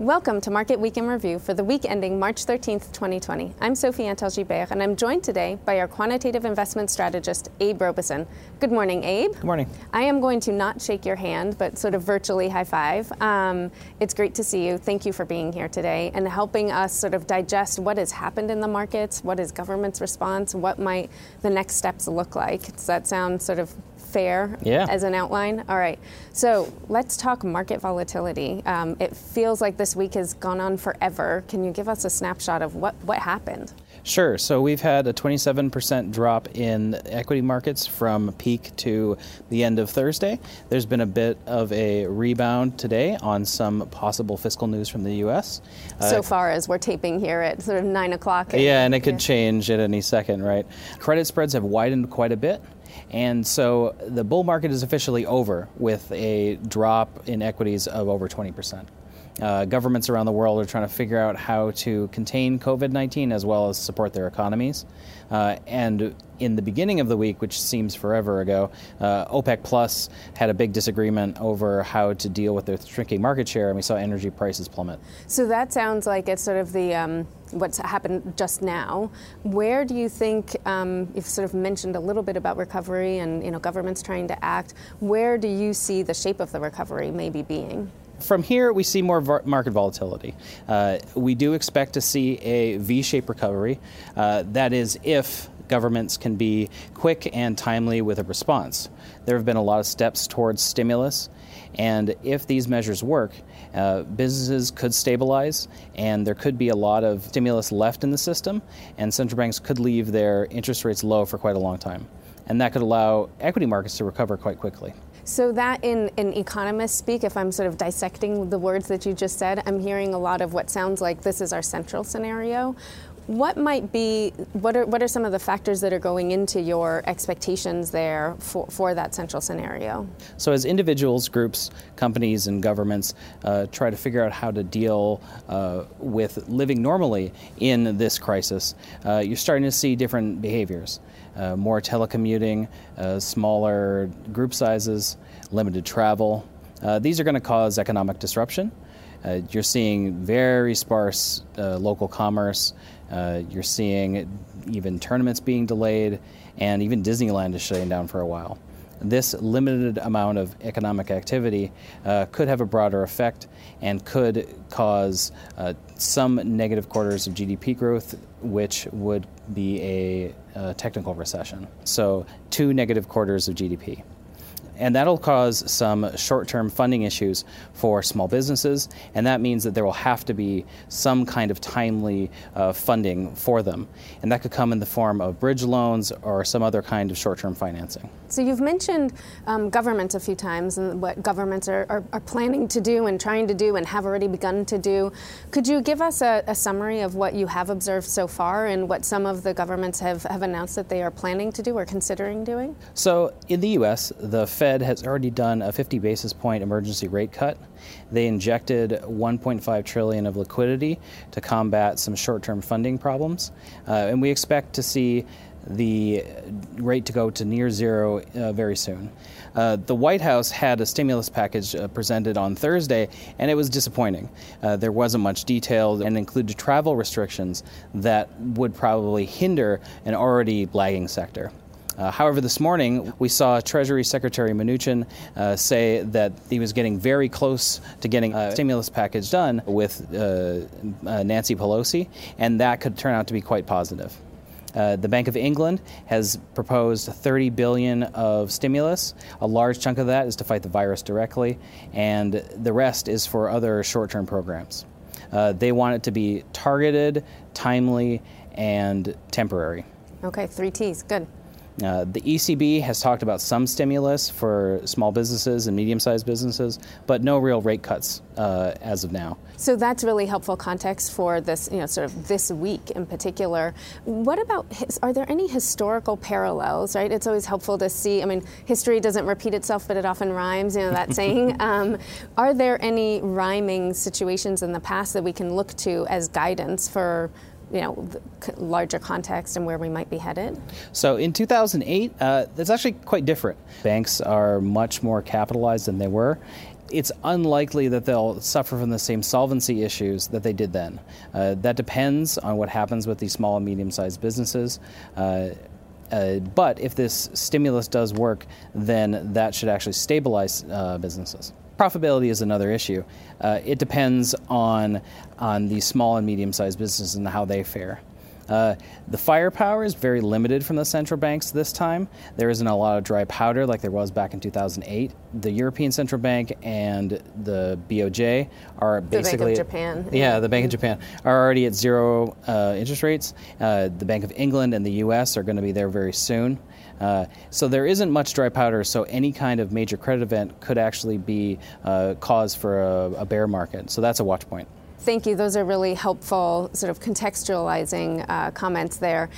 Welcome to Market Week in Review for the week ending March 13th, 2020. I'm Sophie Antal-Gilbert, and I'm joined today by our quantitative investment strategist, Abe Robeson. Good morning, Abe. Good morning. I am going to not shake your hand, but sort of virtually high five. Um, it's great to see you. Thank you for being here today and helping us sort of digest what has happened in the markets, what is government's response, what might the next steps look like. Does that sound sort of fair yeah. as an outline? All right. So let's talk market volatility. Um, it feels like this week has gone on forever. Can you give us a snapshot of what, what happened? Sure. So we've had a 27% drop in equity markets from peak to the end of Thursday. There's been a bit of a rebound today on some possible fiscal news from the U.S. So uh, far as we're taping here at sort of 9 o'clock. Yeah, and it could yeah. change at any second, right? Credit spreads have widened quite a bit. And so the bull market is officially over with a drop in equities of over 20%. Uh, governments around the world are trying to figure out how to contain COVID 19 as well as support their economies. Uh, and in the beginning of the week, which seems forever ago, uh, OPEC Plus had a big disagreement over how to deal with their shrinking market share, and we saw energy prices plummet. So that sounds like it's sort of the um, what's happened just now. Where do you think um, you've sort of mentioned a little bit about recovery and you know governments trying to act? Where do you see the shape of the recovery maybe being? From here, we see more market volatility. Uh, we do expect to see a V shaped recovery. Uh, that is, if governments can be quick and timely with a response. There have been a lot of steps towards stimulus, and if these measures work, uh, businesses could stabilize, and there could be a lot of stimulus left in the system, and central banks could leave their interest rates low for quite a long time. And that could allow equity markets to recover quite quickly. So that in, in economist speak, if I'm sort of dissecting the words that you just said, I'm hearing a lot of what sounds like this is our central scenario. What might be, what are, what are some of the factors that are going into your expectations there for, for that central scenario? So, as individuals, groups, companies, and governments uh, try to figure out how to deal uh, with living normally in this crisis, uh, you're starting to see different behaviors. Uh, more telecommuting, uh, smaller group sizes, limited travel. Uh, these are going to cause economic disruption. Uh, you're seeing very sparse uh, local commerce. Uh, you're seeing even tournaments being delayed, and even Disneyland is shutting down for a while. This limited amount of economic activity uh, could have a broader effect and could cause uh, some negative quarters of GDP growth, which would be a, a technical recession. So, two negative quarters of GDP and that'll cause some short term funding issues for small businesses, and that means that there will have to be some kind of timely uh, funding for them. And that could come in the form of bridge loans or some other kind of short term financing. So you've mentioned um, governments a few times and what governments are, are, are, planning to do and trying to do and have already begun to do. Could you give us a, a summary of what you have observed so far and what some of the governments have, have announced that they are planning to do or considering doing? So in the U.S., the Fed has already done a 50 basis point emergency rate cut. They injected 1.5 trillion of liquidity to combat some short-term funding problems, uh, and we expect to see the rate to go to near zero uh, very soon. Uh, the White House had a stimulus package uh, presented on Thursday, and it was disappointing. Uh, there wasn't much detail and included travel restrictions that would probably hinder an already lagging sector. Uh, however, this morning we saw Treasury Secretary Mnuchin uh, say that he was getting very close to getting a stimulus package done with uh, uh Nancy Pelosi, and that could turn out to be quite positive. Uh, the Bank of England has proposed 30 billion of stimulus. A large chunk of that is to fight the virus directly, and the rest is for other short-term programs. Uh, they want it to be targeted, timely, and temporary. Okay, three T's. Good. Uh, the ECB has talked about some stimulus for small businesses and medium sized businesses, but no real rate cuts uh, as of now. So that's really helpful context for this, you know, sort of this week in particular. What about, his, are there any historical parallels, right? It's always helpful to see, I mean, history doesn't repeat itself, but it often rhymes, you know, that saying. Um, are there any rhyming situations in the past that we can look to as guidance for you know, larger context and where we might be headed? So in 2008, uh, it's actually quite different. Banks are much more capitalized than they were. It's unlikely that they'll suffer from the same solvency issues that they did then. Uh, that depends on what happens with these small and medium sized businesses. Uh, uh, but if this stimulus does work, then that should actually stabilize uh, businesses. Profitability is another issue. Uh, it depends on on the small and medium sized businesses and how they fare. Uh, the firepower is very limited from the central banks this time. There isn't a lot of dry powder like there was back in 2008. The European Central Bank and the BOJ are basically the Bank of Japan. Yeah, the Bank of Japan are already at zero uh, interest rates. Uh, the Bank of England and the U.S. are going to be there very soon. Uh, so there isn't much dry powder. So any kind of major credit event could actually be uh, cause for a, a bear market. So that's a watch point. Thank you. Those are really helpful, sort of contextualizing uh, comments there.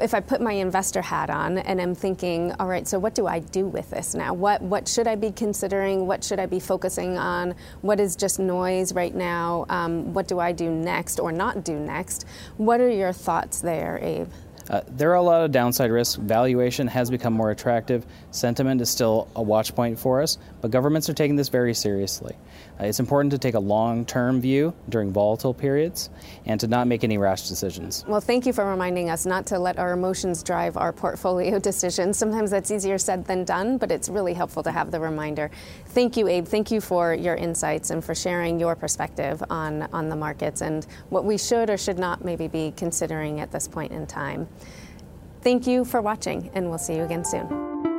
If I put my investor hat on and I'm thinking, all right, so what do I do with this now? What what should I be considering? What should I be focusing on? What is just noise right now? Um, what do I do next or not do next? What are your thoughts there, Abe? Uh, there are a lot of downside risks. Valuation has become more attractive. Sentiment is still a watch point for us, but governments are taking this very seriously. Uh, it's important to take a long term view during volatile periods and to not make any rash decisions. Well, thank you for reminding us not to let our emotions drive our portfolio decisions. Sometimes that's easier said than done, but it's really helpful to have the reminder. Thank you, Abe. Thank you for your insights and for sharing your perspective on, on the markets and what we should or should not maybe be considering at this point in time. Thank you for watching, and we'll see you again soon.